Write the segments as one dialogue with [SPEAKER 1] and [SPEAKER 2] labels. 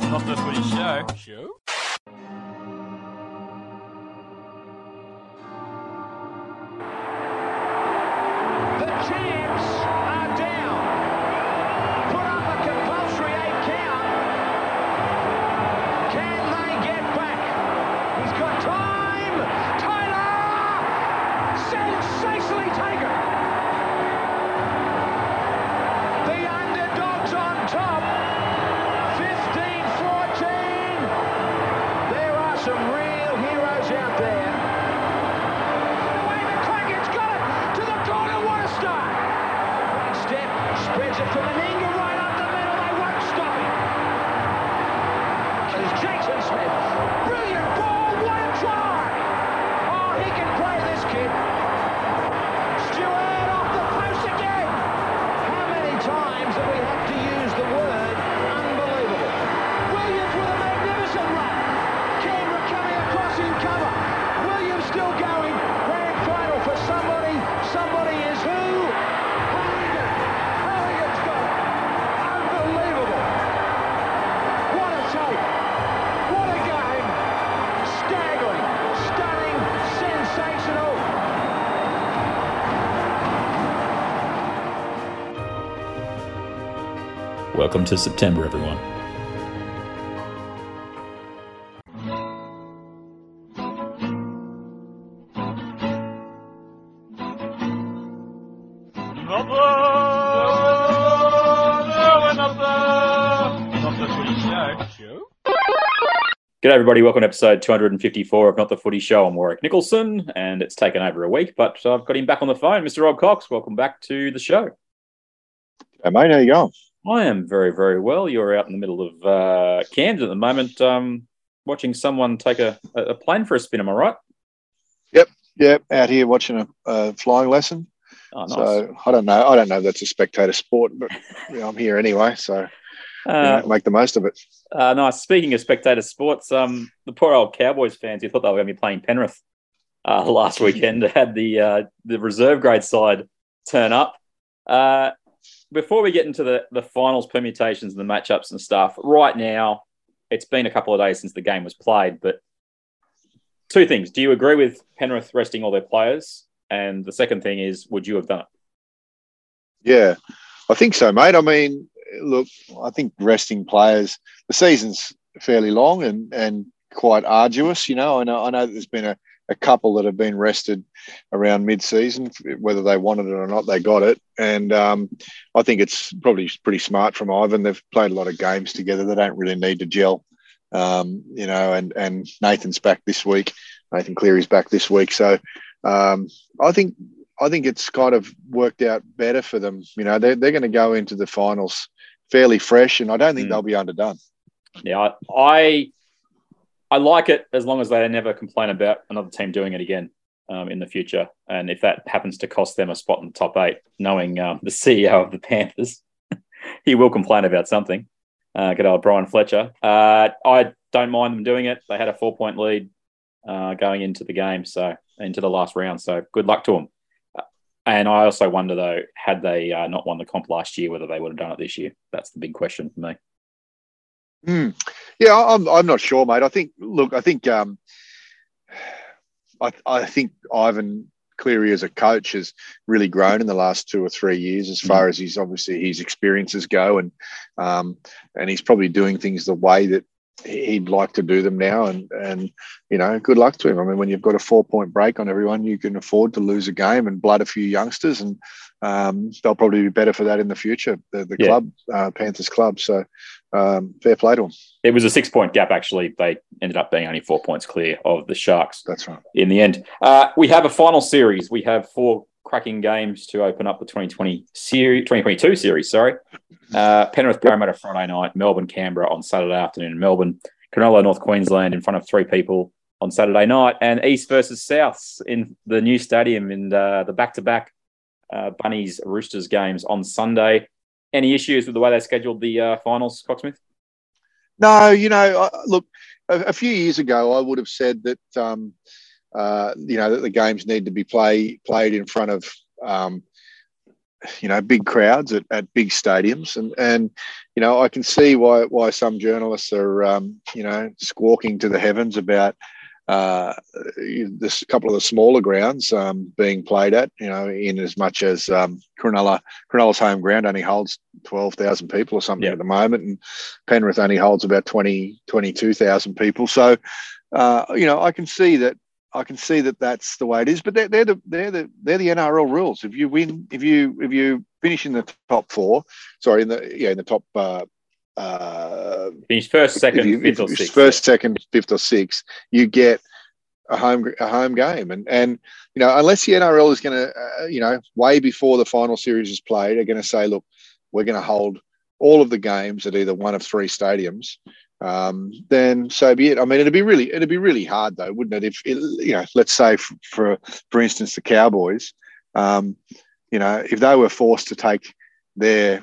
[SPEAKER 1] Not the footy show. Show?
[SPEAKER 2] The champs
[SPEAKER 3] Welcome to September, everyone. G'day, everybody. Welcome to episode 254 of Not the Footy Show. I'm Warwick Nicholson, and it's taken over a week, but I've got him back on the phone. Mr. Rob Cox, welcome back to the show.
[SPEAKER 4] Hey, mate, how you going?
[SPEAKER 3] I am very, very well. You're out in the middle of uh, Cairns at the moment, um, watching someone take a, a plane for a spin. Am I right?
[SPEAKER 4] Yep. yep. out here watching a, a flying lesson.
[SPEAKER 3] Oh, nice.
[SPEAKER 4] So I don't know. I don't know if that's a spectator sport, but you know, I'm here anyway. So you
[SPEAKER 3] uh,
[SPEAKER 4] know, make the most of it.
[SPEAKER 3] uh, nice. Speaking of spectator sports, um, the poor old Cowboys fans who thought they were going to be playing Penrith uh, last weekend had the uh, the reserve grade side turn up. Uh, before we get into the, the finals permutations and the matchups and stuff, right now, it's been a couple of days since the game was played, but two things. Do you agree with Penrith resting all their players? And the second thing is, would you have done it?
[SPEAKER 4] Yeah, I think so, mate. I mean, look, I think resting players. The season's fairly long and and quite arduous. You know, I know I know there's been a, a couple that have been rested around mid-season, whether they wanted it or not, they got it. And um, I think it's probably pretty smart from Ivan. They've played a lot of games together. They don't really need to gel. Um, you know, and and Nathan's back this week. Nathan Cleary's back this week. So um, I think I think it's kind of worked out better for them. You know, they're they're going to go into the finals fairly fresh, and I don't think
[SPEAKER 3] Mm.
[SPEAKER 4] they'll be underdone.
[SPEAKER 3] Yeah, I I like it as long as they never complain about another team doing it again um, in the future. And if that happens to cost them a spot in the top eight, knowing um, the CEO of the Panthers, he will complain about something. Uh, good old Brian Fletcher. Uh, I don't mind them doing it. They had a four point lead uh, going into the game, so into the last round. So good luck to them. And I also wonder though, had they uh, not won the comp last year, whether they would have done it this year. That's the big question for me.
[SPEAKER 4] Hmm. Yeah, I'm, I'm not sure, mate. I think, look, I think, um, I, I think Ivan Cleary as a coach has really grown in the last two or three years, as far as his obviously his experiences go, and um, and he's probably doing things the way that he'd like to do them now. And and you know, good luck to him. I mean, when you've got a four point break on everyone, you can afford to lose a game and blood a few youngsters, and um, they'll probably be better for that in the future. The, the
[SPEAKER 3] Yeah.
[SPEAKER 4] club, uh, Panthers club. So um, fair play to them.
[SPEAKER 3] It was a six point gap, actually. They ended up being only four points clear of the Sharks
[SPEAKER 4] That's right.
[SPEAKER 3] in the end. Uh, we have a final series. We have four cracking games to open up the 2020 series, 2022 series, sorry. Uh, Penrith Parramatta Friday night, Melbourne Canberra on Saturday afternoon in Melbourne, Cronulla North Queensland in front of three people on Saturday night, and East versus Souths in the new stadium in uh, the back to back Bunnies Roosters games on Sunday. Any issues with the way they scheduled the uh, finals, Cocksmith?
[SPEAKER 4] No, you know, look, a, a few years ago, I would have said that, um, uh, you know, that the games need to be play played in front of, um, you know, big crowds at, at big stadiums, and and you know, I can see why why some journalists are, um, you know, squawking to the heavens about uh, this couple of the smaller grounds um, being played at, you know, in as much as um, Cronulla, Cronulla's home ground only holds 12,000 people or something
[SPEAKER 3] Yeah.
[SPEAKER 4] at the moment, and Penrith only holds about 20, 22,000 people. So, uh, you know, I can see that. I can see that that's the way it is, but they're, they're the they're the they're the NRL rules. If you win, if you if you finish in the top four, sorry, in the yeah in the top uh, uh,
[SPEAKER 3] Finished first, second,
[SPEAKER 4] you-
[SPEAKER 3] fifth, or sixth.
[SPEAKER 4] first, second, fifth, or sixth, you get a home a home game, and and you know unless the NRL is going to uh, you know way before the final series is played, are going to say, look, we're going to hold all of the games at either one of three stadiums. Um, then so be it. I mean, it'd be really it'd be really hard though, wouldn't it? If it, you know, let's say f- for for instance, the Cowboys, um, you know, if they were forced to take their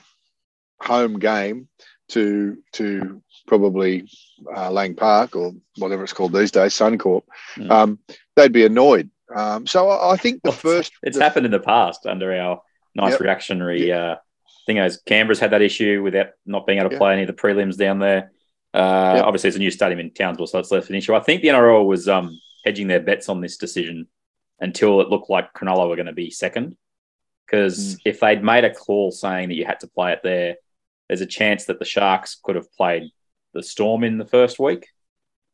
[SPEAKER 4] home game to to probably uh, Lang Park or whatever it's called these days, Suncorp,
[SPEAKER 3] Mm.
[SPEAKER 4] um, they'd be annoyed. Um, so I, I think the
[SPEAKER 3] Well,
[SPEAKER 4] first,
[SPEAKER 3] It's
[SPEAKER 4] the-
[SPEAKER 3] happened in the past under our nice
[SPEAKER 4] Yep.
[SPEAKER 3] reactionary uh, thing. As Canberra's had that issue with that not being able to
[SPEAKER 4] Yeah.
[SPEAKER 3] play any of the prelims down there. Uh,
[SPEAKER 4] Yep.
[SPEAKER 3] Obviously, it's a new stadium in Townsville, so it's less of an issue. I think the NRL was um, hedging their bets on this decision until it looked like Cronulla were going to be second. Because
[SPEAKER 4] Mm.
[SPEAKER 3] if they'd made a call saying that you had to play it there, there's a chance that the Sharks could have played the Storm in the first week.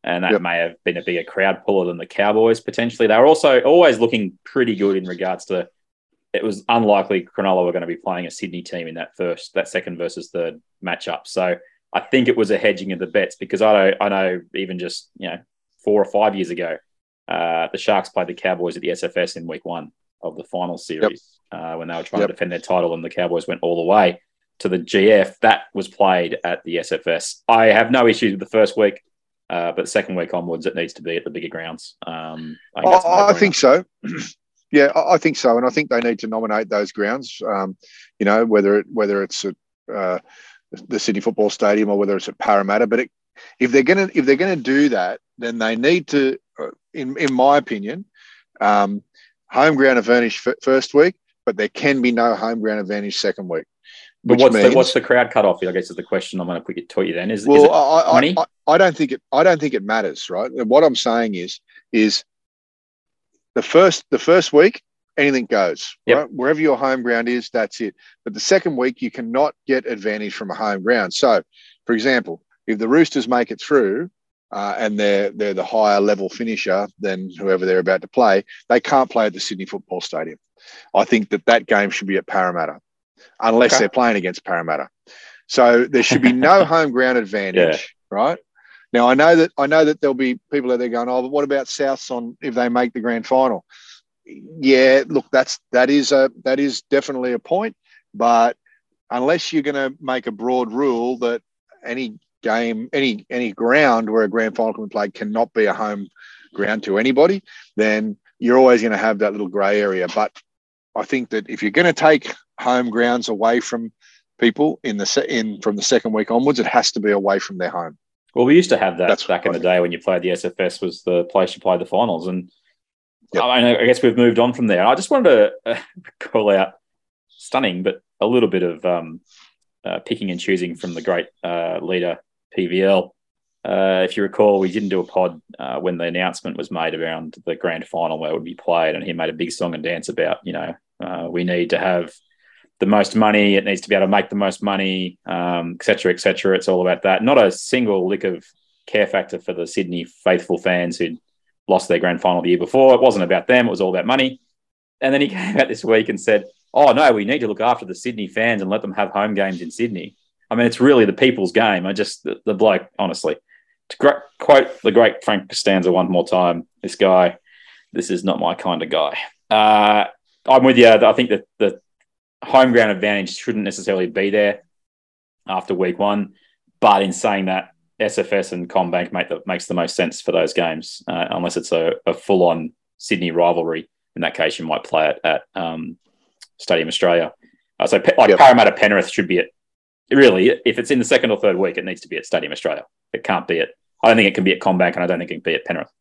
[SPEAKER 3] And that
[SPEAKER 4] Yep.
[SPEAKER 3] may have been a bigger crowd puller than the Cowboys potentially. They were also always looking pretty good in regards to it was unlikely Cronulla were going to be playing a Sydney team in that first, that second versus third matchup. So I think it was a hedging of the bets because I know, I know even just, you know, four or five years ago, uh, the Sharks played the Cowboys at the SFS in week one of the final series uh, when they were trying
[SPEAKER 4] Yep.
[SPEAKER 3] to defend their title and the Cowboys went all the way to the GF. That was played at the SFS. I have no issues with the first week. Uh, but second week onwards, it needs to be at the bigger grounds. Um, I, think a
[SPEAKER 4] I, think so. yeah, I, I think so, and I think they need to nominate those grounds. Um, you know, whether it whether it's at uh, the Sydney Football Stadium or whether it's at Parramatta. But it, if they're gonna if they're gonna do that, then they need to, uh, in in my opinion, um, home ground advantage f- first week, but there can be no home ground advantage second week.
[SPEAKER 3] But
[SPEAKER 4] Which
[SPEAKER 3] what's
[SPEAKER 4] means,
[SPEAKER 3] the what's the crowd cut off? I guess is the question I'm going to put you to you then. Is, is it
[SPEAKER 4] I, I, I, I don't think it. I don't think it matters, right? What I'm saying is, is the first the first week anything goes.
[SPEAKER 3] Yep.
[SPEAKER 4] Right? Wherever your home ground is, that's it. But the second week you cannot get advantage from a home ground. So, for example, if the Roosters make it through. Uh, and they're they're the higher level finisher than whoever they're about to play. They can't play at the Sydney Football Stadium. I think that that game should be at Parramatta, unless
[SPEAKER 3] Okay.
[SPEAKER 4] they're playing against Parramatta. So there should be no home ground advantage, right? Now I know that I know that there'll be people out there going, "Oh, but what about Souths on if they make the grand final?" Yeah, look, that's that is a that is definitely a point, but unless you're going to make a broad rule that any game, any any ground where a grand final can be played cannot be a home ground to anybody, then you're always going to have that little grey area. But I think that if you're going to take home grounds away from people in the se- in from the second week onwards, it has to be away from their home.
[SPEAKER 3] Well, we used to have that
[SPEAKER 4] That's
[SPEAKER 3] back in the day when you played the SFS was the place you played the finals, and
[SPEAKER 4] Yep.
[SPEAKER 3] I, I guess we've moved on from there. I just wanted to uh, call out stunning, but a little bit of um, uh, picking and choosing from the great uh, leader PVL. Uh, if you recall, we didn't do a pod uh, when the announcement was made around the grand final where it would be played, and he made a big song and dance about, you know, uh, we need to have the most money. It needs to be able to make the most money, um, et cetera, et cetera. It's all about that. Not a single lick of care factor for the Sydney faithful fans who'd lost their grand final the year before. It wasn't about them. It was all about money. And then he came out this week and said, "Oh no, we need to look after the Sydney fans and let them have home games in Sydney." I mean, it's really the people's game. I just the, the bloke, honestly, to quote the great Frank Costanza one more time. This guy, this is not my kind of guy. Uh, I'm with you. I think that the home ground advantage shouldn't necessarily be there after week one. But in saying that, SFS and CommBank make the, makes the most sense for those games, uh, unless it's a, a full on Sydney rivalry. In that case, you might play it at um, Stadium Australia. Uh, so, pe- like
[SPEAKER 4] Yep.
[SPEAKER 3] Parramatta Penrith should be at really, if it's in the second or third week, it needs to be at Stadium Australia. It can't be at, I don't think it can be at CommBank, and I don't think it can be at Penrith.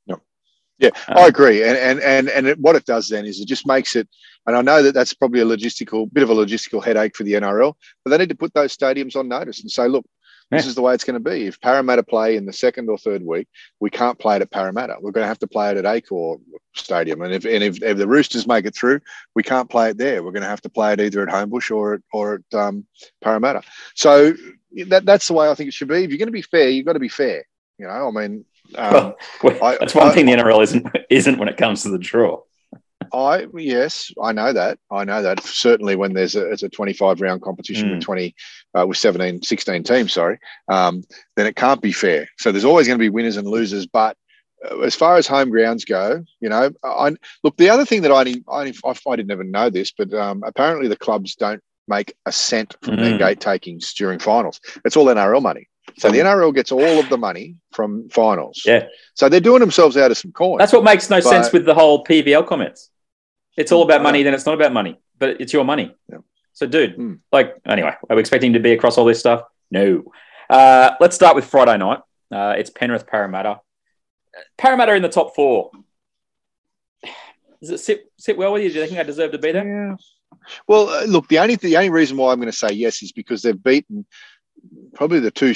[SPEAKER 4] Yeah,
[SPEAKER 3] Um,
[SPEAKER 4] I agree, and and and and it, what it does then is it just makes it. And I know that that's probably a logistical bit of a logistical headache for the NRL, but they need to put those stadiums on notice and say, look, this
[SPEAKER 3] Yeah.
[SPEAKER 4] is the way it's going to be. If Parramatta play in the second or third week, we can't play it at Parramatta. We're going to have to play it at Accor Stadium, and if and if, if the Roosters make it through, we can't play it there. We're going to have to play it either at Homebush or at or at um, Parramatta. So that that's the way I think it should be. If you're going to be fair, you've got to be fair. You know, I mean. Um,
[SPEAKER 3] Well,
[SPEAKER 4] I-
[SPEAKER 3] that's one
[SPEAKER 4] I-
[SPEAKER 3] thing the NRL isn't isn't when it comes to the draw.
[SPEAKER 4] I yes, I know that. I know that. Certainly, when there's a it's a 25 round competition with 20 uh, with 17, 16 teams, sorry, um, then it can't be fair. So there's always going to be winners and losers. But uh, as far as home grounds go, you know, I look. The other thing that I didn't, I, didn't- I didn't ever know this, but um, apparently the clubs don't make a cent from their
[SPEAKER 3] Mm.
[SPEAKER 4] gate takings during finals. It's all NRL money. So the NRL gets all of the money from finals.
[SPEAKER 3] Yeah.
[SPEAKER 4] So they're doing themselves out of some coin.
[SPEAKER 3] That's what makes no
[SPEAKER 4] But-
[SPEAKER 3] sense with the whole PVL comments. It's all about money, then it's not about money, but it's your money.
[SPEAKER 4] Yeah.
[SPEAKER 3] So, dude,
[SPEAKER 4] Hmm.
[SPEAKER 3] like, anyway, are we expecting to be across all this stuff? No. Uh, let's start with Friday night. Uh, it's Penrith Parramatta. Parramatta in the top four. Does it sit sit well with you? Do you think I deserve to be there?
[SPEAKER 4] Yeah. Well, uh, look, the only the only reason why I'm going to say yes is because they've beaten probably the two,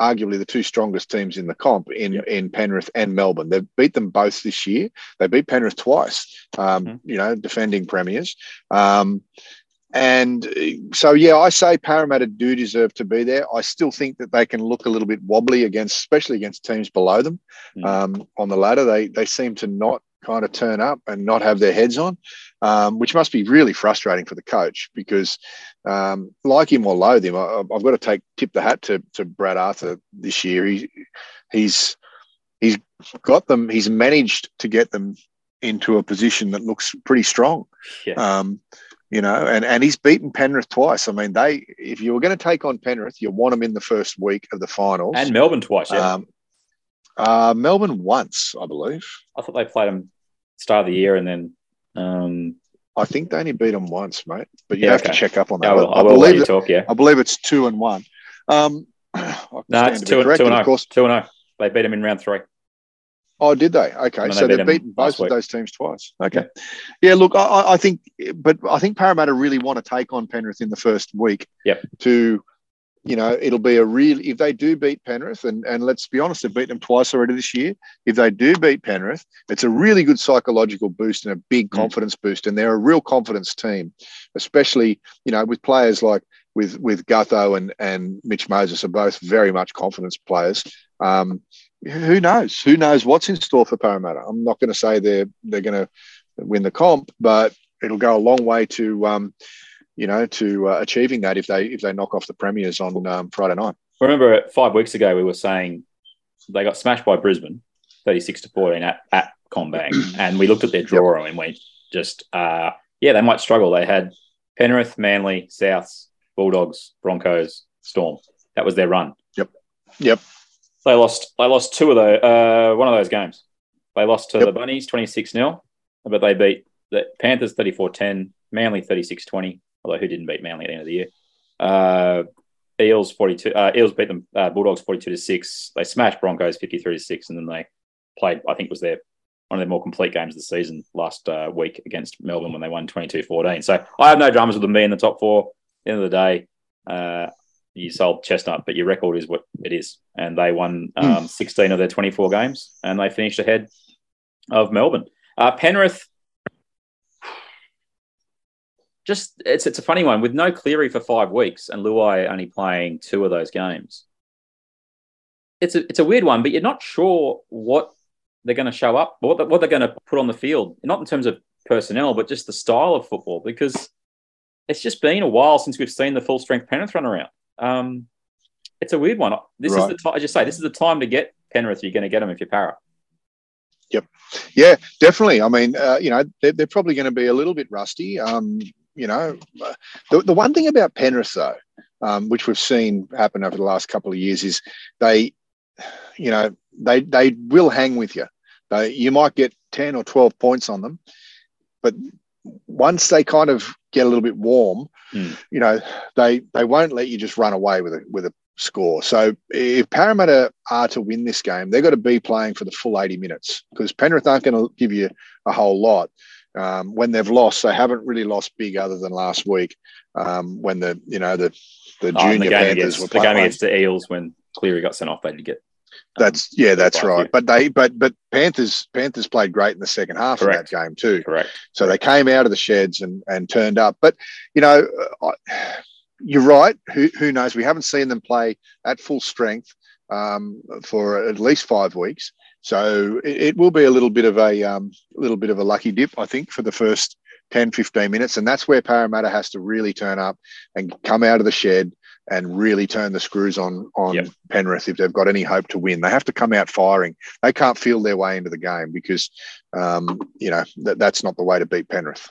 [SPEAKER 4] arguably the two strongest teams in the comp in
[SPEAKER 3] Yep.
[SPEAKER 4] in Penrith and Melbourne. They've beat them both this year. They beat Penrith twice. Um,
[SPEAKER 3] Mhm.
[SPEAKER 4] You know, defending premiers. Um, and uh, so, yeah, I say Parramatta do deserve to be there. I still think that they can look a little bit wobbly against, especially against teams below them
[SPEAKER 3] Mm.
[SPEAKER 4] um, on the ladder. They they seem to not kind of turn up and not have their heads on, um, which must be really frustrating for the coach because, um, like him or loathe him, I, I've got to take tip the hat to to Brad Arthur this year. He he's he's got them. He's managed to get them into a position that looks pretty strong.
[SPEAKER 3] Yeah.
[SPEAKER 4] Um, you know, and, and he's beaten Penrith twice. I mean, they if you were going to take on Penrith, you want them in the first week of the finals.
[SPEAKER 3] And Melbourne twice, yeah.
[SPEAKER 4] um, uh, Melbourne once, I believe.
[SPEAKER 3] I thought they played them start of the year and then. Um,
[SPEAKER 4] I think they only beat them once, mate. But you
[SPEAKER 3] Yeah,
[SPEAKER 4] have
[SPEAKER 3] okay.
[SPEAKER 4] to check up on that.
[SPEAKER 3] I will,
[SPEAKER 4] I,
[SPEAKER 3] I will
[SPEAKER 4] believe that,
[SPEAKER 3] talk, yeah.
[SPEAKER 4] I believe it's two and one. Um,
[SPEAKER 3] No, it's two, and-
[SPEAKER 4] corrected,
[SPEAKER 3] two and
[SPEAKER 4] of
[SPEAKER 3] oh.
[SPEAKER 4] course.
[SPEAKER 3] Two and oh. They beat them in round three.
[SPEAKER 4] Oh, did they? Okay, so
[SPEAKER 3] they beat
[SPEAKER 4] they've
[SPEAKER 3] them
[SPEAKER 4] beaten both of those teams twice. Okay, yeah. Look, I- I, I think, but I think Parramatta really want to take on Penrith in the first week.
[SPEAKER 3] Yep.
[SPEAKER 4] To, you know, it'll be a real if they do beat Penrith, and and let's be honest, they've beaten them twice already this year. If they do beat Penrith, it's a really good psychological boost and a big
[SPEAKER 3] Mm.
[SPEAKER 4] confidence boost, and they're a real confidence team, especially you know with players like with with Gutho and and Mitch Moses are both very much confidence players. Um, who knows? Who knows what's in store for Parramatta? I'm not going to say they're they're going to win the comp, but it'll go a long way to um, you know to uh, achieving that if they if they knock off the premiers on um, Friday night.
[SPEAKER 3] I Remember, five weeks ago, we were saying they got smashed by Brisbane, 36 to 14 at, at CommBank. and we looked at their draw and we just, uh, yeah, they might struggle. They had Penrith, Manly, Souths, Bulldogs, Broncos, Storm. That was their run.
[SPEAKER 4] Yep. Yep.
[SPEAKER 3] They lost. They lost two of those. Uh, one of those games. They lost to
[SPEAKER 4] Yep.
[SPEAKER 3] the Bunnies, twenty six 0 but they beat the Panthers 34-10, Manly 36-20, Although who didn't beat Manly at the end of the year? Uh, Eels forty two. Uh, Eels beat them. Uh, Bulldogs forty two to six. They smashed Broncos fifty three to six, and then they played. I think was their one of their more complete games of the season last uh, week against Melbourne when they won 22-14. So I have no dramas with them being in the top four. At the end of the day, uh, you sold Chestnut, but your record is what it is. And they won um, 16 of their 24 games, and they finished ahead of Melbourne. Uh, Penrith, just it's it's a funny one with no Cleary for five weeks and Luai only playing two of those games. It's a it's a weird one, but you're not sure what they're going to show up, what the, what they're going to put on the field, not in terms of personnel, but just the style of football, because it's just been a while since we've seen the full strength Penrith run around. Um, it's a weird one. This
[SPEAKER 4] Right.
[SPEAKER 3] is the time. I just say this is the time to get Penrith. You're going to get them if you're para. Yep.
[SPEAKER 4] Yeah, definitely. I mean, uh, you know, they're, they're probably going to be a little bit rusty. Um, you know, the, the one thing about Penrith, though, um, which we've seen happen over the last couple of years, is they, you know, they they will hang with you. They, you might get ten or twelve points on them, but once they kind of get a little bit warm,
[SPEAKER 3] Hmm.
[SPEAKER 4] you know, they they won't let you just run away with a with a score. So if Parramatta are to win this game, they've got to be playing for the full 80 minutes because Penrith aren't going to give you a whole lot. Um, when they've lost, they haven't really lost big other than last week um, when the you know the the
[SPEAKER 3] Oh,
[SPEAKER 4] junior
[SPEAKER 3] the
[SPEAKER 4] Panthers
[SPEAKER 3] against
[SPEAKER 4] were
[SPEAKER 3] the game against the Eels when Cleary got sent off, they did get. um,
[SPEAKER 4] That's yeah, that's right.
[SPEAKER 3] few.
[SPEAKER 4] But they but but Panthers Panthers played great in the second half
[SPEAKER 3] Correct.
[SPEAKER 4] of that game too.
[SPEAKER 3] correct.
[SPEAKER 4] So they came out of the sheds and, and turned up. But, you know, uh, I- you're right. Who, who knows? We haven't seen them play at full strength um, for at least five weeks. So it, it will be a little bit of a um, little bit of a lucky dip, I think, for the first 10, 15 minutes. And that's where Parramatta has to really turn up and come out of the shed and really turn the screws on on
[SPEAKER 3] Yep.
[SPEAKER 4] Penrith if they've got any hope to win. They have to come out firing. They can't feel their way into the game because um, you know that, that's not the way to beat Penrith.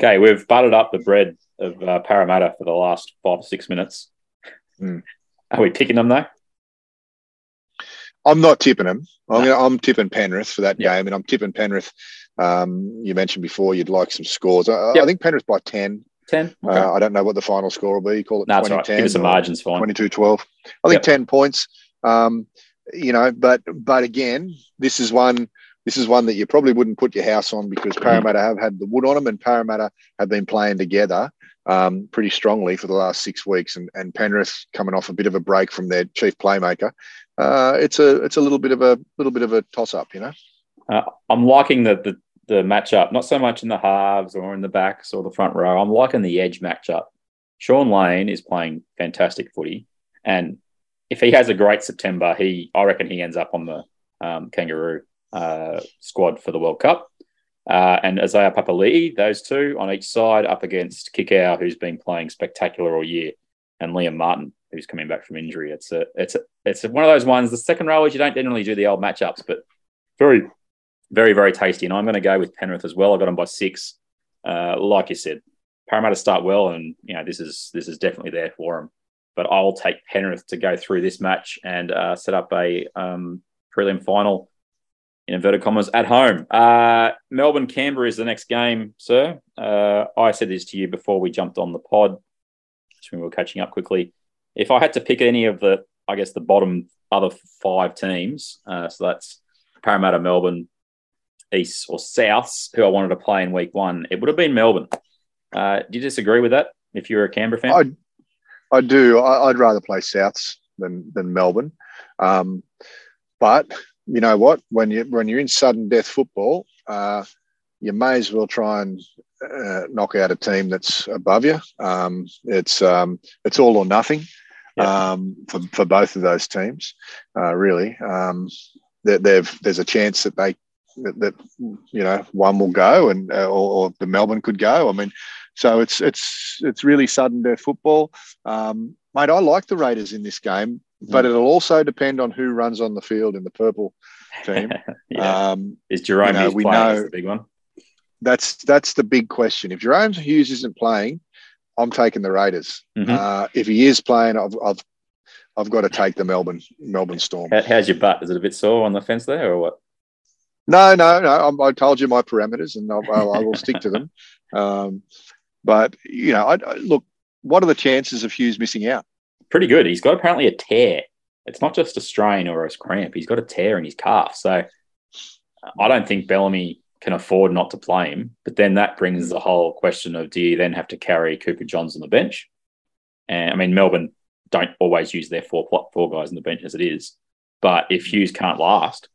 [SPEAKER 3] Okay, we've buttered up the bread of uh, Parramatta for the last five or six minutes.
[SPEAKER 4] Hmm.
[SPEAKER 3] Are we picking them though?
[SPEAKER 4] I'm not tipping them. I'm,
[SPEAKER 3] No.
[SPEAKER 4] gonna, I'm tipping Penrith for that
[SPEAKER 3] Yeah.
[SPEAKER 4] game, and I'm tipping Penrith. Um, you mentioned before you'd like some scores. I,
[SPEAKER 3] Yep.
[SPEAKER 4] I think Penrith by 10.
[SPEAKER 3] Ten. Okay.
[SPEAKER 4] Uh, I don't know what the final score will be. Call it
[SPEAKER 3] no,
[SPEAKER 4] 20
[SPEAKER 3] all right.
[SPEAKER 4] 10
[SPEAKER 3] Give us
[SPEAKER 4] or
[SPEAKER 3] margins, fine.
[SPEAKER 4] 22 12. I think
[SPEAKER 3] Yep.
[SPEAKER 4] 10 points. Um, you know, but but again, this is one this is one that you probably wouldn't put your house on because
[SPEAKER 3] Mm-hmm.
[SPEAKER 4] Parramatta have had the wood on them, and Parramatta have been playing together um, pretty strongly for the last six weeks, and, and Penrith coming off a bit of a break from their chief playmaker. Uh, it's a it's a little bit of a little bit of a toss up, you know.
[SPEAKER 3] I'm liking the, the the matchup, not so much in the halves or in the backs or the front row. I'm liking the edge matchup. Shaun Lane is playing fantastic footy, and if he has a great September, he I reckon he ends up on the um, Kangaroo uh, squad for the World Cup. Uh, and Isaiah Papali'i, those two on each side, up against Kikau, who's been playing spectacular all year, and Liam Martin, who's coming back from injury. It's a it's a, it's one of those ones. The second rowers you don't generally do the old matchups, but very very, very tasty. And I'm going to go with Penrith as well. I got them by six. Uh, like you said, Parramatta start well, and you know this is this is definitely there for them. But I'll take Penrith to go through this match and uh, set up a um, prelim final in inverted commas at home. Uh, Melbourne Canberra is the next game, sir. Uh, I said this to you before we jumped on the pod, when we were catching up quickly. If I had to pick any of the, I guess the bottom other five teams, uh, so that's Parramatta, Melbourne, East or Souths, who I wanted to play in week one, it would have been Melbourne. Uh, do you disagree with that? If you're a Canberra fan,
[SPEAKER 4] I I do. I, I'd rather play Souths than than Melbourne. Um, but you know what? When you when you're in sudden death football, uh, you may as well try and uh, knock out a team that's above you. Um, it's um, it's all or nothing
[SPEAKER 3] Yeah.
[SPEAKER 4] um, for for both of those teams. Uh, really, um, that they've there's a chance that they that, that you know one will go and uh, or, or the Melbourne could go. I mean, so it's it's it's really sudden death football, um, mate. I like the Raiders in this game, but it'll also depend on who runs on the field in the purple team.
[SPEAKER 3] yeah.
[SPEAKER 4] um,
[SPEAKER 3] is Jahrome
[SPEAKER 4] you know,
[SPEAKER 3] Hughes
[SPEAKER 4] we
[SPEAKER 3] playing?
[SPEAKER 4] know-
[SPEAKER 3] the big one.
[SPEAKER 4] that's that's the big question. If Jahrome Hughes isn't playing, I'm taking the Raiders.
[SPEAKER 3] Mhm.
[SPEAKER 4] Uh, if he is playing, I've, I've I've got to take the Melbourne Melbourne Storm.
[SPEAKER 3] How's your butt? Is it a bit sore on the fence there, or what?
[SPEAKER 4] No, no, no. I'm, I told you my parameters, and I'll, I'll, I will stick to them. Um, but you know, I, I, look. What are the chances of Hughes missing out?
[SPEAKER 3] Pretty good. He's got apparently a tear. It's not just a strain or a cramp. He's got a tear in his calf. So I don't think Bellamy can afford not to play him. But then that brings the whole question of do you then have to carry Cooper Johns on the bench? And I mean, Melbourne don't always use their four four guys on the bench as it is. But if Hughes can't last,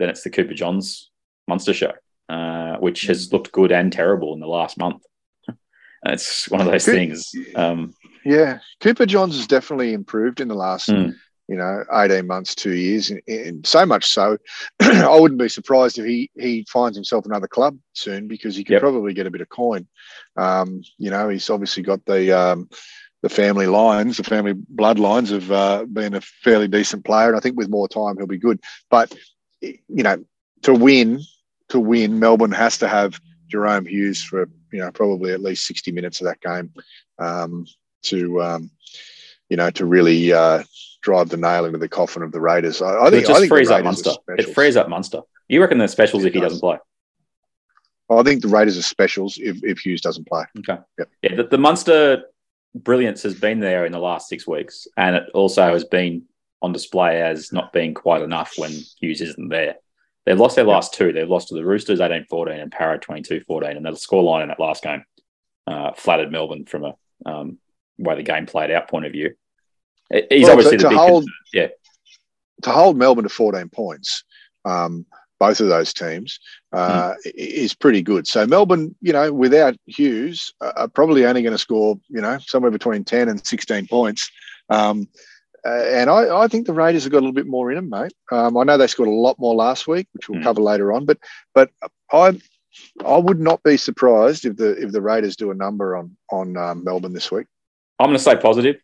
[SPEAKER 3] then it's the Cooper Johns monster show, uh, which has looked good and terrible in the last month. it's one of those things. Um,
[SPEAKER 4] Yeah, Cooper Johns has definitely improved in the last,
[SPEAKER 3] Hmm.
[SPEAKER 4] You know, eighteen months, two years, and, and so much so, I wouldn't be surprised if he he finds himself another club soon because he could
[SPEAKER 3] Yep.
[SPEAKER 4] probably get a bit of coin. Um, you know, he's obviously got the um, the family lines, the family bloodlines of uh, being a fairly decent player, and I think with more time he'll be good. But you know, to win, to win, Melbourne has to have Jahrome Hughes for you know probably at least sixty minutes of that game. Um, to um, you know to really uh, drive the nail into the coffin of the Raiders. I, I
[SPEAKER 3] it
[SPEAKER 4] think
[SPEAKER 3] just
[SPEAKER 4] I think
[SPEAKER 3] frees up Munster. It frees up Munster. You reckon the specials
[SPEAKER 4] It
[SPEAKER 3] if he
[SPEAKER 4] does.
[SPEAKER 3] doesn't play?
[SPEAKER 4] I think the Raiders are specials if, if Hughes doesn't play.
[SPEAKER 3] Okay.
[SPEAKER 4] Yep.
[SPEAKER 3] Yeah, the, the Munster brilliance has been there in the last six weeks, and it also has been on display as not being quite enough when Hughes isn't there. They've lost their last two. They've lost to the Roosters 18 14 and Para 22 14. And the scoreline in that last game uh, flattered Melbourne from a um, way the game played out point of view. He's
[SPEAKER 4] Well,
[SPEAKER 3] obviously
[SPEAKER 4] to-
[SPEAKER 3] the
[SPEAKER 4] to hold-
[SPEAKER 3] concern. Yeah.
[SPEAKER 4] to hold Melbourne to 14 points, um, both of those teams, uh, i- is pretty good. So Melbourne, you know, without Hughes, uh, are probably only going to score, you know, somewhere between 10 and 16 points. Um, uh, and I, I think the Raiders have got a little bit more in them, mate. Um, I know they scored a lot more last week, which we'll
[SPEAKER 3] Mm.
[SPEAKER 4] cover later on. But but I I would not be surprised if the if the Raiders do a number on on um, Melbourne this week.
[SPEAKER 3] I'm going to say positive.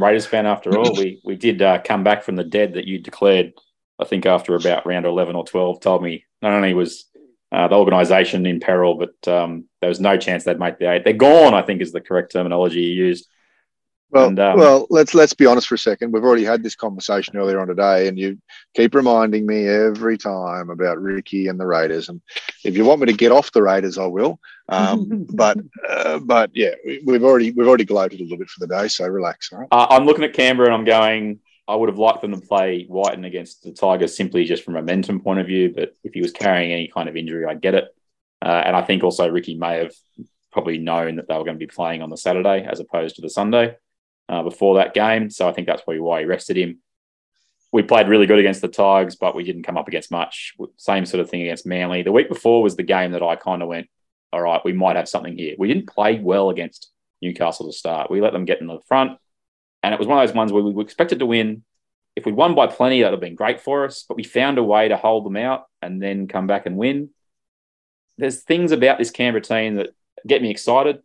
[SPEAKER 3] Raiders fan after all. we we did uh, come back from the dead that you declared. I think after about round 11 or 12, told me not only was uh, the organisation in peril, but um, there was no chance they'd make the eight. They're gone. I think is the correct terminology you used.
[SPEAKER 4] Well,
[SPEAKER 3] And, um,
[SPEAKER 4] well, let's let's be honest for a second. We've already had this conversation earlier on today, and you keep reminding me every time about Ricky and the Raiders. And if you want me to get off the Raiders, I will. Um, but uh, but yeah, we- we've already we've already gloated a little bit for the day, so relax. All right.
[SPEAKER 3] Uh, I'm looking at Canberra and I'm going. I would have liked them to play Wighton against the Tigers simply just from a momentum point of view. But if he was carrying any kind of injury, I get it. Uh, and I think also Ricky may have probably known that they were going to be playing on the Saturday as opposed to the Sunday uh, before that game. So I think that's probably why he rested him. We played really good against the Tigers, but we didn't come up against much. Same sort of thing against Manly. The week before was the game that I kind of went, all right, we might have something here. We didn't play well against Newcastle to start. We let them get in the front. And it was one of those ones where we were expected to win. If we'd won by plenty, that would have been great for us. But we found a way to hold them out and then come back and win. There's things about this Canberra team that get me excited.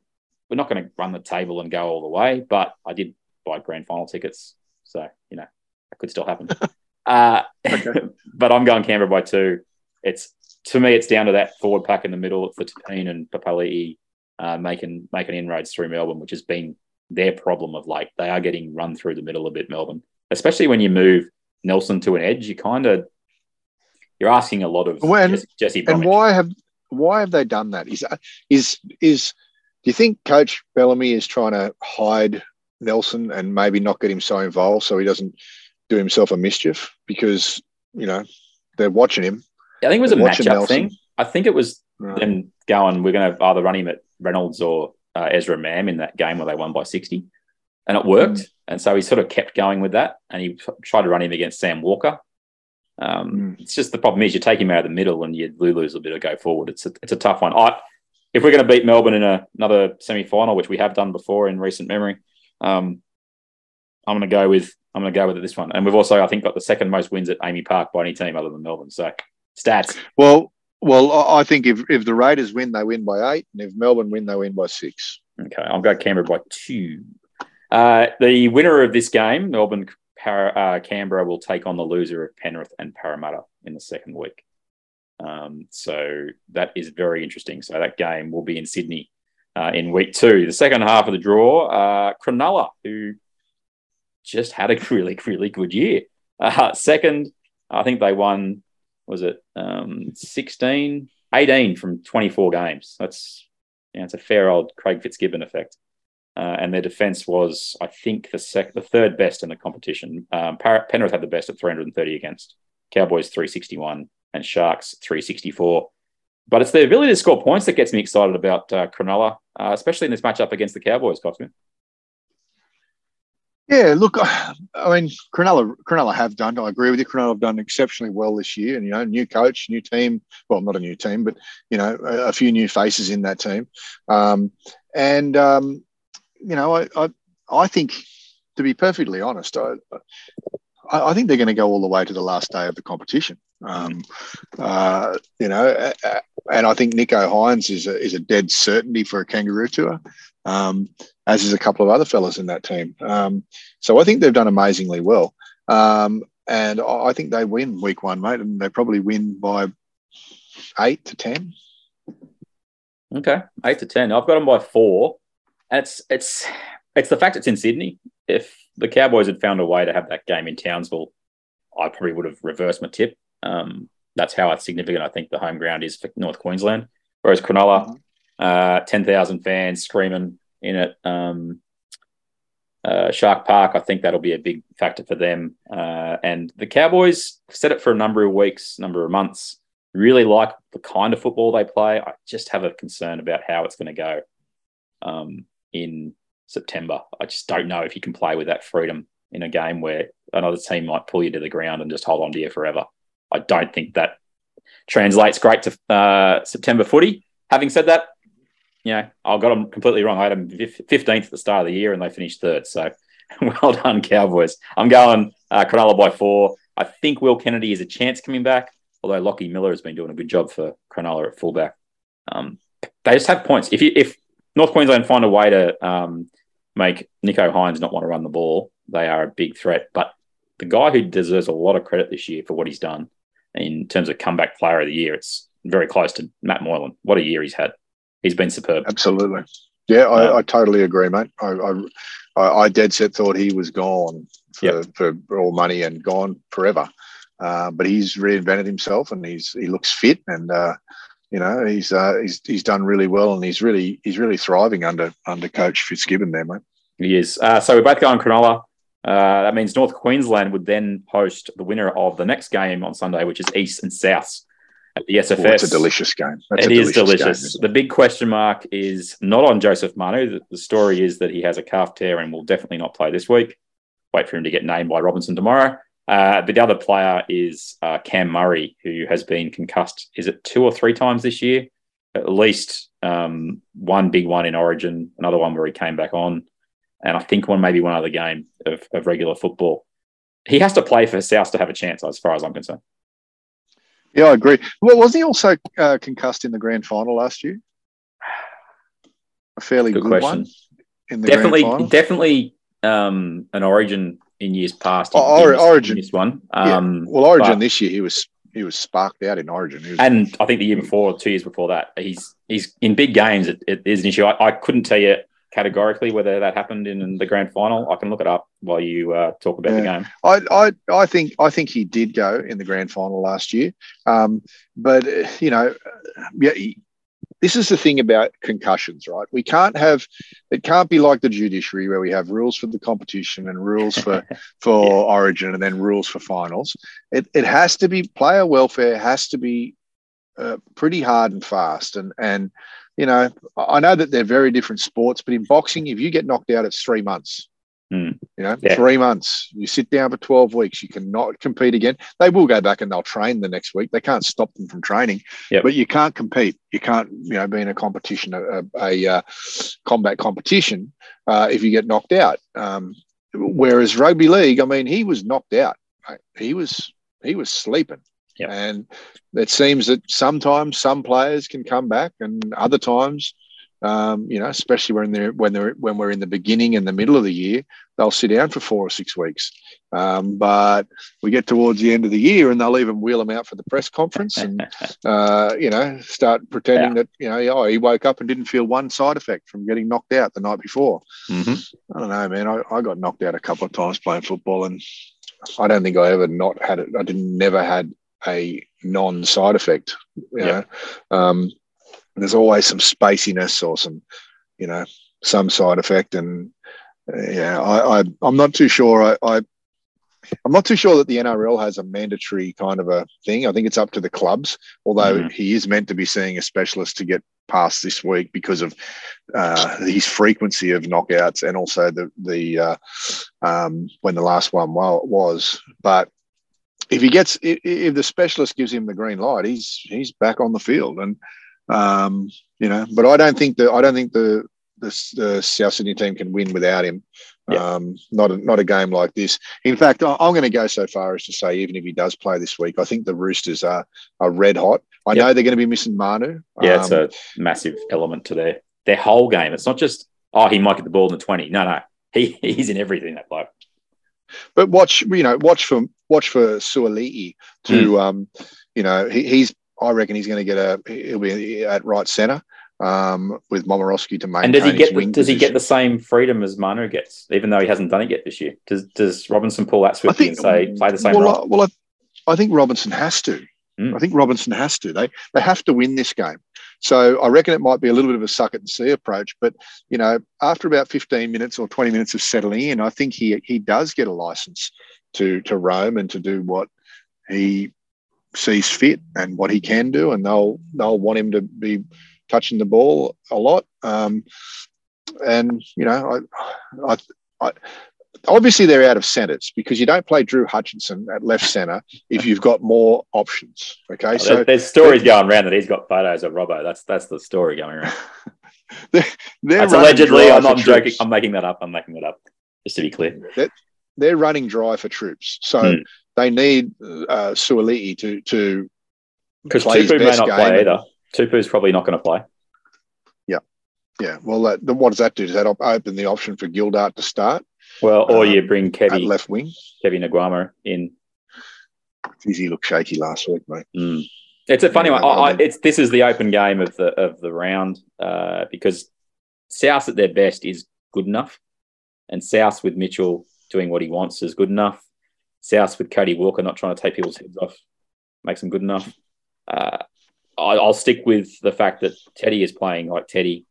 [SPEAKER 3] We're not going to run the table and go all the way, but I did buy grand final tickets. So, you know, that could still happen. uh, but I'm going Canberra by two. It's to me, it's down to that forward pack in the middle for Tapine and Papali'i uh, making making inroads through Melbourne, which has been their problem of late. They are getting run through the middle a bit, Melbourne, especially when you move Nelson to an edge. You kind of you're asking a lot of
[SPEAKER 4] When-
[SPEAKER 3] Jesse, Jesse
[SPEAKER 4] And why have why have they done that? Is is is do you think Coach Bellamy is trying to hide Nelson and maybe not get him so involved so he doesn't do himself a mischief because you know they're watching him.
[SPEAKER 3] I think it was a matchup thing. I think it was
[SPEAKER 4] Right.
[SPEAKER 3] them going, we're going to either run him at Reynolds or uh, Ezra Mam in that game where they won by 60. And it worked.
[SPEAKER 4] Mm.
[SPEAKER 3] And so he sort of kept going with that. And he tried to run him against Sam Walker. Um,
[SPEAKER 4] Mm.
[SPEAKER 3] It's just the problem is you take him out of the middle and you lose a bit of go forward. It's a, it's a tough one. I, if we're going to beat Melbourne in a, another semi final, which we have done before in recent memory, um, I'm going to go with I'm going to go with this one. And we've also, I think, got the second most wins at AAMI Park by any team other than Melbourne. So stats.
[SPEAKER 4] Well, well, I think if, if the Raiders win, they win by eight, and if Melbourne win, they win by six.
[SPEAKER 3] Okay, I'll go Canberra by two. Uh, the winner of this game, Melbourne Para, uh, Canberra, will take on the loser of Penrith and Parramatta in the second week. Um, so that is very interesting. So that game will be in Sydney uh, in week two. The second half of the draw, uh, Cronulla, who just had a really, really good year. Uh, second, I think they won, was it um, 16, 18 from 24 games. That's yeah, it's a fair old Craig Fitzgibbon effect. Uh, and their defense was, I think, the sec- the third best in the competition. Um, Penrith had the best at 330 against Cowboys 361 and Sharks 364. But it's the ability to score points that gets me excited about uh, Cronulla, uh, especially in this matchup against the Cowboys, Coxman.
[SPEAKER 4] Yeah, look, I mean, Cronulla, Cronulla have done. I agree with you. Cronulla have done exceptionally well this year, and you know, new coach, new team. Well, not a new team, but you know, a, a few new faces in that team. Um, and um, you know, I, I, I think, to be perfectly honest, I, I think they're going to go all the way to the last day of the competition. Um, uh, you know, and I think Nicho Hynes is a, is a dead certainty for a kangaroo tour. Um, as is a couple of other fellas in that team. Um, so I think they've done amazingly well. Um, and I think they win week one, mate, and they probably win by eight to 10.
[SPEAKER 3] Okay, eight to ten. I've got them by four. And It's it's it's the fact it's in Sydney. If the Cowboys had found a way to have that game in Townsville, I probably would have reversed my tip. Um, that's how significant I think the home ground is for North Queensland. Whereas Cronulla, uh, ten thousand fans screaming in it. Um, uh, Shark Park. I think that'll be a big factor for them. Uh, and the Cowboys said it for a number of weeks, number of months. Really like the kind of football they play. I just have a concern about how it's going to go um, in September. I just don't know if you can play with that freedom in a game where another team might pull you to the ground and just hold on to you forever. I don't think that translates great to uh, September footy. Having said that, you know, I got them completely wrong. I had them 15th at the start of the year and they finished third. So well done, Cowboys. I'm going uh, Cronulla by four. I think Will Kennedy is a chance coming back, although Lockie Miller has been doing a good job for Cronulla at fullback. Um, they just have points. If you, if North Queensland find a way to um, make Nicho Hynes not want to run the ball, they are a big threat. But the guy who deserves a lot of credit this year for what he's done in terms of comeback player of the year, it's very close to Matt Moylan. What a year he's had. He's been superb.
[SPEAKER 4] Absolutely. Yeah, I, um, I totally agree, mate. I, I, I, dead set thought he was gone for, yep. for all money and gone forever. Uh, but he's reinvented himself and he's he looks fit and uh, you know he's uh, he's he's done really well and he's really he's really thriving under under Coach Fitzgibbon there, mate.
[SPEAKER 3] He is. Uh, so we're both going Cronulla. Uh, that means North Queensland would then host the winner of the next game on Sunday, which is East and South SFS.
[SPEAKER 4] Oh, it's a delicious game.
[SPEAKER 3] That's it is delicious. delicious. Game, the big question mark is not on Joseph Manu. The story is that he has a calf tear and will definitely not play this week. Wait for him to get named by Robinson tomorrow. Uh, the other player is uh, Cam Murray, who has been concussed. Is it two or three times this year? At least um, one big one in Origin, another one where he came back on, and I think one maybe one other game of, of regular football. He has to play for South to have a chance, as far as I'm concerned.
[SPEAKER 4] Yeah, I agree. Well, wasn't he also uh, concussed in the grand final last year? A fairly good, good one
[SPEAKER 3] in the definitely, definitely um, an Origin in years past.
[SPEAKER 4] Oh, or, Origin
[SPEAKER 3] this one. Um,
[SPEAKER 4] yeah. Well, Origin but, this year he was he was sparked out in Origin,
[SPEAKER 3] and I think the year before, two years before that, he's he's in big games. It, it is an issue. I, I couldn't tell you categorically whether that happened in the grand final. I can look it up while you uh, talk about yeah. the game.
[SPEAKER 4] I, I, I think I think he did go in the grand final last year, um, but you know, yeah, this is the thing about concussions, right? We can't have it can't be like the judiciary where we have rules for the competition and rules for for yeah. origin and then rules for finals. It it has to be player welfare has to be uh, pretty hard and fast and and you know, I know that they're very different sports, but in boxing, if you get knocked out, it's three months.
[SPEAKER 3] Mm.
[SPEAKER 4] You know, yeah. three months. You sit down for 12 weeks. You cannot compete again. They will go back and they'll train the next week. They can't stop them from training,
[SPEAKER 3] yep.
[SPEAKER 4] but you can't compete. You can't, you know, be in a competition, a, a, a uh, combat competition, uh, if you get knocked out. Um, whereas rugby league, I mean, he was knocked out. He was he was sleeping.
[SPEAKER 3] Yep.
[SPEAKER 4] And it seems that sometimes some players can come back, and other times, um, you know, especially when they're when they're when we're in the beginning and the middle of the year, they'll sit down for four or six weeks. Um, but we get towards the end of the year, and they'll even wheel them out for the press conference, and uh, you know, start pretending yeah. that you know, oh, he woke up and didn't feel one side effect from getting knocked out the night before.
[SPEAKER 3] Mm-hmm.
[SPEAKER 4] I don't know, man. I, I got knocked out a couple of times playing football, and I don't think I ever not had it. I didn't never had a non-side effect. You know? um, there's always some spaciness or some, you know, some side effect, and uh, yeah, I, I am not too sure. I, I I'm not too sure that the NRL has a mandatory kind of a thing. I think it's up to the clubs, although mm. he is meant to be seeing a specialist to get past this week because of uh, his frequency of knockouts and also the the uh, um, when the last one was. But if he gets if, if, the specialist gives him the green light, he's he's back on the field, and um, you know. But I don't think that I don't think the the, the South Sydney team can win without him. Yeah. Um, not a, not a game like this. In fact, I'm going to go so far as to say, even if he does play this week, I think the Roosters are are red hot. I yep. know they're going to be missing Manu.
[SPEAKER 3] Yeah, um, it's a massive element to their their whole game. It's not just oh he might get the ball in the twenty. No, no, he he's in everything that bloke.
[SPEAKER 4] But watch, you know, watch for watch for Suaalii to, mm. um, you know, he, he's. I reckon he's going to get a. He'll be at right centre um, with Momirovski to maintain.
[SPEAKER 3] And does he get the, does position. he get the same freedom as Manu gets, even though he hasn't done it yet this year? Does does Robinson pull that swiftly and say play the same
[SPEAKER 4] well,
[SPEAKER 3] role?
[SPEAKER 4] I, well, I, I think Robinson has to. Mm. I think Robinson has to. They they have to win this game. So I reckon it might be a little bit of a suck it and see approach. But you know, after about 15 minutes or 20 minutes of settling in, I think he he does get a license to to roam and to do what he sees fit and what he can do, and they'll they'll want him to be touching the ball a lot. Um, and you know, I, I, I obviously they're out of centres because you don't play Drew Hutchison at left centre if you've got more options. Okay,
[SPEAKER 3] Oh,
[SPEAKER 4] so
[SPEAKER 3] there- there's stories going around that he's got photos of Robbo. That's that's the story going around.
[SPEAKER 4] they're, they're
[SPEAKER 3] That's allegedly. I'm not joking.
[SPEAKER 4] troops.
[SPEAKER 3] I'm making that up. I'm making that up. Just to be clear.
[SPEAKER 4] They're running dry for troops, so
[SPEAKER 3] Hmm.
[SPEAKER 4] they need uh, Suaalii to to
[SPEAKER 3] Because Tupou may not play either. Tupou's probably not going to play.
[SPEAKER 4] Yeah, yeah. well, that, then what does that do? Does that open the option for Gildart to start
[SPEAKER 3] Well, or
[SPEAKER 4] Um,
[SPEAKER 3] you bring Kevy
[SPEAKER 4] left wing?
[SPEAKER 3] Kevy Naiqama in.
[SPEAKER 4] Geez, he looked shaky last week, mate.
[SPEAKER 3] Mm. It's a funny
[SPEAKER 4] Yeah,
[SPEAKER 3] one. I, I it's this is the open game of the of the round uh, because South at their best is good enough, and South with Mitchell doing what he wants is good enough. South with Cody Walker not trying to take people's heads off makes them good enough. Uh, I, I'll stick with the fact that Teddy is playing like Teddy.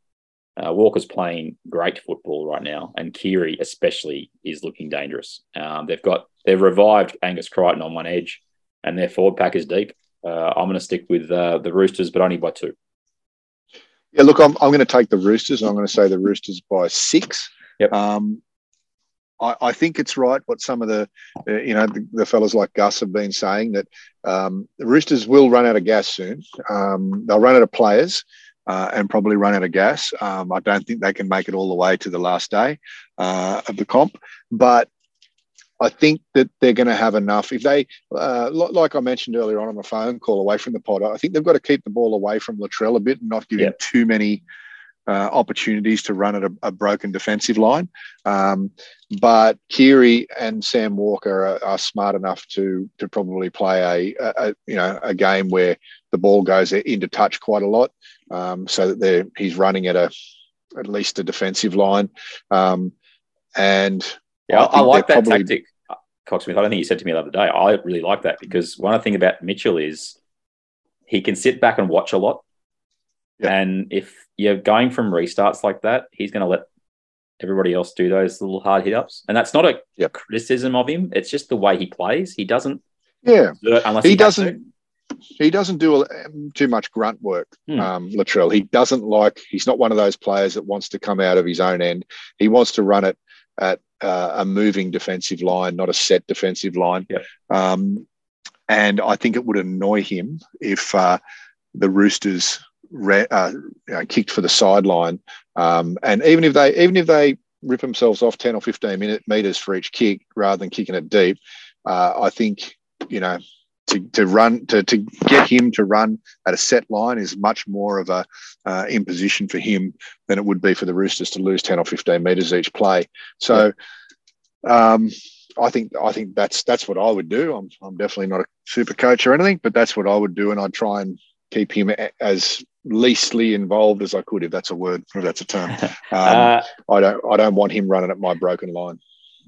[SPEAKER 3] Uh, Walker's playing great football right now, and Keary especially is looking dangerous. Um, they've got they've revived Angus Crichton on one edge, and their forward pack is deep. Uh, I'm going to stick with uh, the Roosters, but only by two.
[SPEAKER 4] Yeah, look, I'm, I'm going to take the Roosters. I'm going to say the Roosters by six.
[SPEAKER 3] Yep.
[SPEAKER 4] Um, I, I think it's right what some of the, uh, you know, the, the fellas like Gus have been saying that um, the Roosters will run out of gas soon. Um, they'll run out of players uh, and probably run out of gas. Um, I don't think they can make it all the way to the last day uh, of the comp, but I think that they're going to have enough. If they, uh, like I mentioned earlier on on a phone call away from the pod, I think they've got to keep the ball away from Latrell a bit and not give him too many uh, opportunities to run at a, a broken defensive line. Um, but Keary and Sam Walker are, are smart enough to to probably play a, a, you know a game where the ball goes into touch quite a lot, um, so that they're he's running at a at least a defensive line, um, and
[SPEAKER 3] Yeah, I, I like that
[SPEAKER 4] probably-
[SPEAKER 3] tactic, Cocksmith. I don't think you said to me the other day. I really like that because one thing about Mitchell is he can sit back and watch a lot.
[SPEAKER 4] Yeah.
[SPEAKER 3] And if you're going from restarts like that, he's going to let everybody else do those little hard hit ups. And that's not a
[SPEAKER 4] Yep.
[SPEAKER 3] criticism of him. It's just the way he plays. He doesn't
[SPEAKER 4] Yeah,
[SPEAKER 3] do unless
[SPEAKER 4] he
[SPEAKER 3] he,
[SPEAKER 4] doesn't. He doesn't do a- too much grunt work,
[SPEAKER 3] Hmm.
[SPEAKER 4] um, Latrell. He doesn't like. He's not one of those players that wants to come out of his own end. He wants to run it at uh, a moving defensive line, not a set defensive line.
[SPEAKER 3] Yep.
[SPEAKER 4] Um, and I think it would annoy him if uh, the Roosters re- uh, you know, kicked for the sideline. Um, and even if they, even if they rip themselves off ten or fifteen minute meters for each kick rather than kicking it deep, uh, I think you know to, to run to, to get him to run at a set line is much more of a uh, imposition for him than it would be for the Roosters to lose ten or fifteen meters each play. So, um, I think I think that's that's what I would do. I'm I'm definitely not a super coach or anything, but that's what I would do, and I'd try and keep him as leastly involved as I could, if that's a word, if that's a term. Um,
[SPEAKER 3] Uh,
[SPEAKER 4] I don't I don't want him running at my broken line.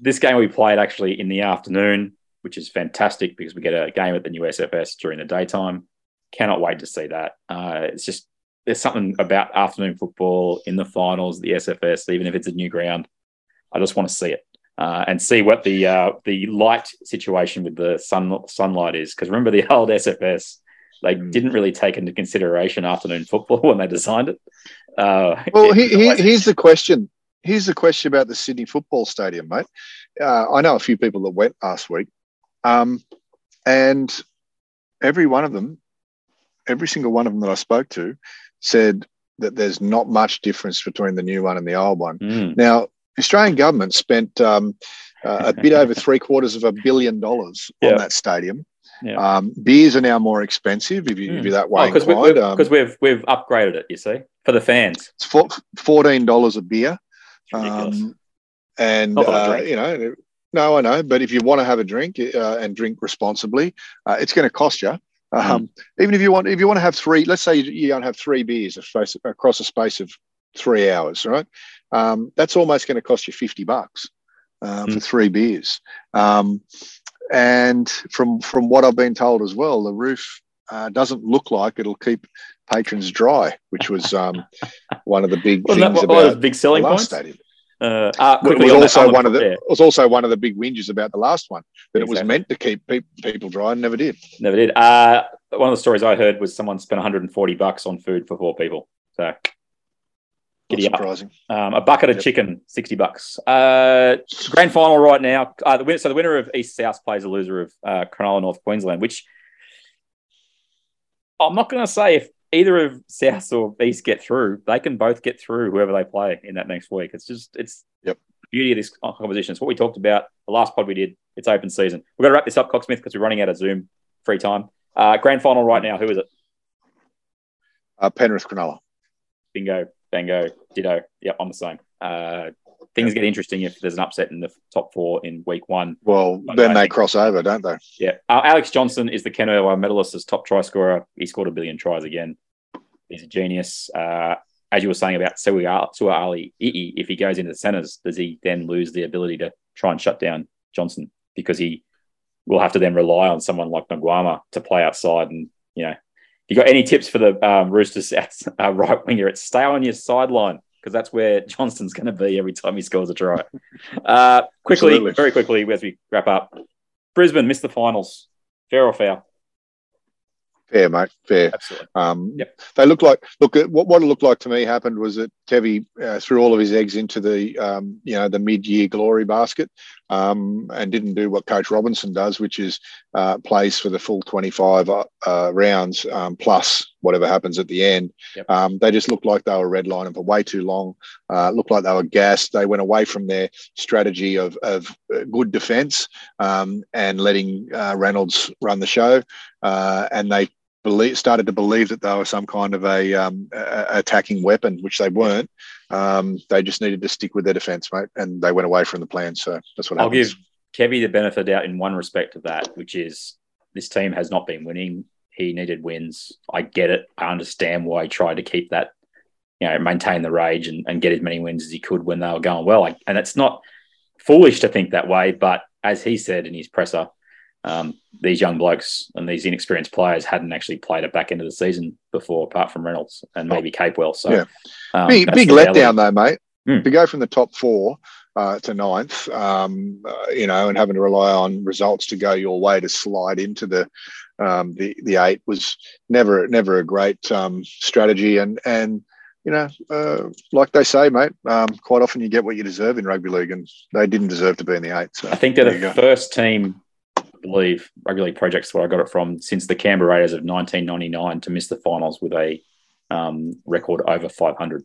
[SPEAKER 3] this game we played actually in the afternoon, which is fantastic because we get a game at the new SFS during the daytime. Cannot wait to see that. Uh, it's just there's something about afternoon football in the finals, the SFS, even if it's a new ground. I just want to see it uh, and see what the uh, the light situation with the sun sunlight is. Because remember the old SFS, they
[SPEAKER 4] Mm.
[SPEAKER 3] didn't really take into consideration afternoon football when they designed it. Uh,
[SPEAKER 4] Well, he, he, here's the question. Here's the question about the Sydney Football Stadium, mate. Uh, I know a few people that went last week, um, and every one of them, every single one of them that I spoke to, said that there's not much difference between the new one and the old one.
[SPEAKER 3] Mm,
[SPEAKER 4] Now, the Australian government spent um, uh, a bit over three quarters of a billion dollars on that stadium.
[SPEAKER 3] Yeah.
[SPEAKER 4] Um, beers are now more expensive if, you, if
[SPEAKER 3] Mm.
[SPEAKER 4] you're that way
[SPEAKER 3] because
[SPEAKER 4] inclined.
[SPEAKER 3] we,
[SPEAKER 4] Um,
[SPEAKER 3] we've we've upgraded it. You see, for the fans.
[SPEAKER 4] it's four, fourteen dollars a beer, um, and
[SPEAKER 3] Not that I
[SPEAKER 4] uh, you know, no, I know, but if you want to have a drink uh, and drink responsibly, uh, it's going to cost you. Um, Even if you want, if you want to have three, let's say you, you don't have three beers across a space of three hours, right? Um, that's almost going to cost you fifty bucks uh, for
[SPEAKER 3] Mm.
[SPEAKER 4] three beers. And from from what I've been told as well, the roof uh, doesn't look like it'll keep patrons dry, which was um, one of the big
[SPEAKER 3] that
[SPEAKER 4] things
[SPEAKER 3] was
[SPEAKER 4] about
[SPEAKER 3] big selling
[SPEAKER 4] the last
[SPEAKER 3] points?
[SPEAKER 4] stadium.
[SPEAKER 3] Uh, uh,
[SPEAKER 4] It was
[SPEAKER 3] on that-
[SPEAKER 4] also
[SPEAKER 3] on the-
[SPEAKER 4] one of the
[SPEAKER 3] yeah,
[SPEAKER 4] it was also one of the big whinges about the last one that it was meant to keep pe- people dry and never did.
[SPEAKER 3] never did. Uh, one of the stories I heard was someone spent 140 bucks on food for four people. So Giddy up.
[SPEAKER 4] surprising.
[SPEAKER 3] um, a bucket of
[SPEAKER 4] Yep.
[SPEAKER 3] chicken, 60 bucks. Uh, grand final right now. Uh, the winner, so the winner of East South plays the loser of uh, Cronulla North Queensland, which I'm not going to say if either of South or East get through, they can both get through whoever they play in that next week. It's just it's
[SPEAKER 4] Yep.
[SPEAKER 3] the beauty of this competition. It's what we talked about the last pod we did. It's open season. We've got to wrap this up, Cocksmith, because we're running out of Zoom free time. Uh, grand final right now. Who is it?
[SPEAKER 4] Uh, Penrith Cronulla.
[SPEAKER 3] Bingo, bango, ditto. Yep, I'm the same. Uh, things get interesting if there's an upset in the top four in week one.
[SPEAKER 4] Well,
[SPEAKER 3] Okay.
[SPEAKER 4] then they cross over, don't they?
[SPEAKER 3] Yeah. Uh, Alex Johnston is the Ken Irvine medalist as top try scorer. He scored a billion tries again. He's a genius. Uh, as you were saying about Sua Sua Ali, Ii, if he goes into the centres, does he then lose the ability to try and shut down Johnson? Because he will have to then rely on someone like Naiqama to play outside. And, you know, you got any tips for the um, Roosters uh, right winger, it's stay on your sideline because that's where Johnston's going to be every time he scores a try. Uh, quickly,
[SPEAKER 4] Absolutely.
[SPEAKER 3] very quickly, as we wrap up, Brisbane missed the finals. Fair or foul?
[SPEAKER 4] Fair, mate. Fair.
[SPEAKER 3] Absolutely.
[SPEAKER 4] Um,
[SPEAKER 3] Yep.
[SPEAKER 4] They look like look at what, what it looked like to me happened was that Tevi uh, threw all of his eggs into the um, you know the mid-year glory basket um, and didn't do what Coach Robinson does, which is uh, plays for the full 25 uh, uh, rounds um, plus whatever happens at the end.
[SPEAKER 3] Yep.
[SPEAKER 4] Um, they just looked like they were redlining for way too long. Uh, looked like they were gassed. They went away from their strategy of, of uh, good defence um, and letting uh, Reynolds run the show, uh, and they believe, started to believe that they were some kind of a, um, a- attacking weapon, which they weren't. Um, they just needed to stick with their defence, mate, and they went away from the plan. So that's what
[SPEAKER 3] I'll
[SPEAKER 4] happens.
[SPEAKER 3] give Kevy the benefit of doubt in one respect of that, which is this team has not been winning. He needed wins. I get it. I understand why he tried to keep that, you know, maintain the rage and, and get as many wins as he could when they were going well. And it's not foolish to think that way, but as he said in his presser, um, these young blokes and these inexperienced players hadn't actually played it back into the season before, apart from Reynolds and maybe Capewell. So,
[SPEAKER 4] Yeah.
[SPEAKER 3] um,
[SPEAKER 4] big big letdown though, mate.
[SPEAKER 3] Hmm.
[SPEAKER 4] To go from the top four uh, to ninth, um, uh, you know, and having to rely on results to go your way to slide into the um, the the eight was never never a great um, strategy. And and you know, uh, like they say, mate, um, quite often you get what you deserve in rugby league, and they didn't deserve to be in the eight. So
[SPEAKER 3] I think they're the
[SPEAKER 4] go.
[SPEAKER 3] first team, I believe, rugby league projects where I got it from since the Canberra Raiders of 1999 to miss the finals with a um, record over 500,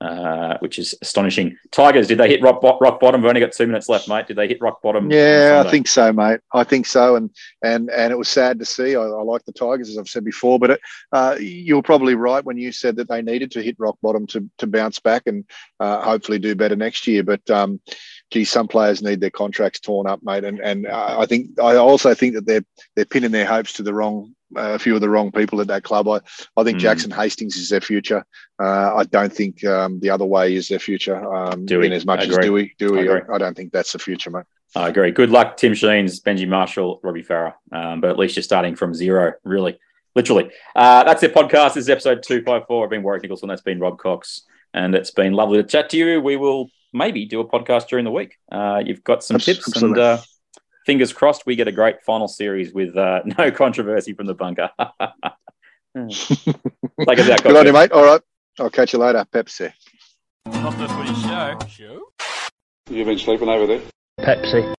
[SPEAKER 3] uh, which is astonishing. Tigers, did they hit rock, rock bottom? We've only got two minutes left, mate. Did they hit rock bottom?
[SPEAKER 4] Yeah, I think so, mate. I think so, and and and it was sad to see. I, I like the Tigers, as I've said before, but it, uh, you were probably right when you said that they needed to hit rock bottom to to bounce back and uh, hopefully do better next year. But um, gee, some players need their contracts torn up, mate, and and uh, I think I also think that they're they're pinning their hopes to the wrong. uh, A few of the wrong people at that club. I, I think
[SPEAKER 3] Mm.
[SPEAKER 4] Jackson Hastings is their future. Uh, I don't think um, the other way is their future. Um,
[SPEAKER 3] Dewey,
[SPEAKER 4] in as much
[SPEAKER 3] I
[SPEAKER 4] as. Dewey, Dewey,
[SPEAKER 3] I
[SPEAKER 4] I. I don't think that's the future, mate.
[SPEAKER 3] I agree. Good luck, Tim Sheens, Benji Marshall, Robbie Farah. Um, but at least you're starting from zero, really, literally. Uh, that's it, podcast. This is episode 254. I've been Warwick Nicholson. That's been Rob Cox. And it's been lovely to chat to you. We will maybe do a podcast during the week. Uh, you've got some
[SPEAKER 4] Abs-
[SPEAKER 3] tips. And uh, fingers crossed we get a great final series with uh, no controversy from the bunker. Take us out,
[SPEAKER 4] Good on you, mate. All right. I'll catch you later. Pepsi.
[SPEAKER 1] Not the footy show. Show?
[SPEAKER 5] You've been sleeping over there?
[SPEAKER 2] Pepsi.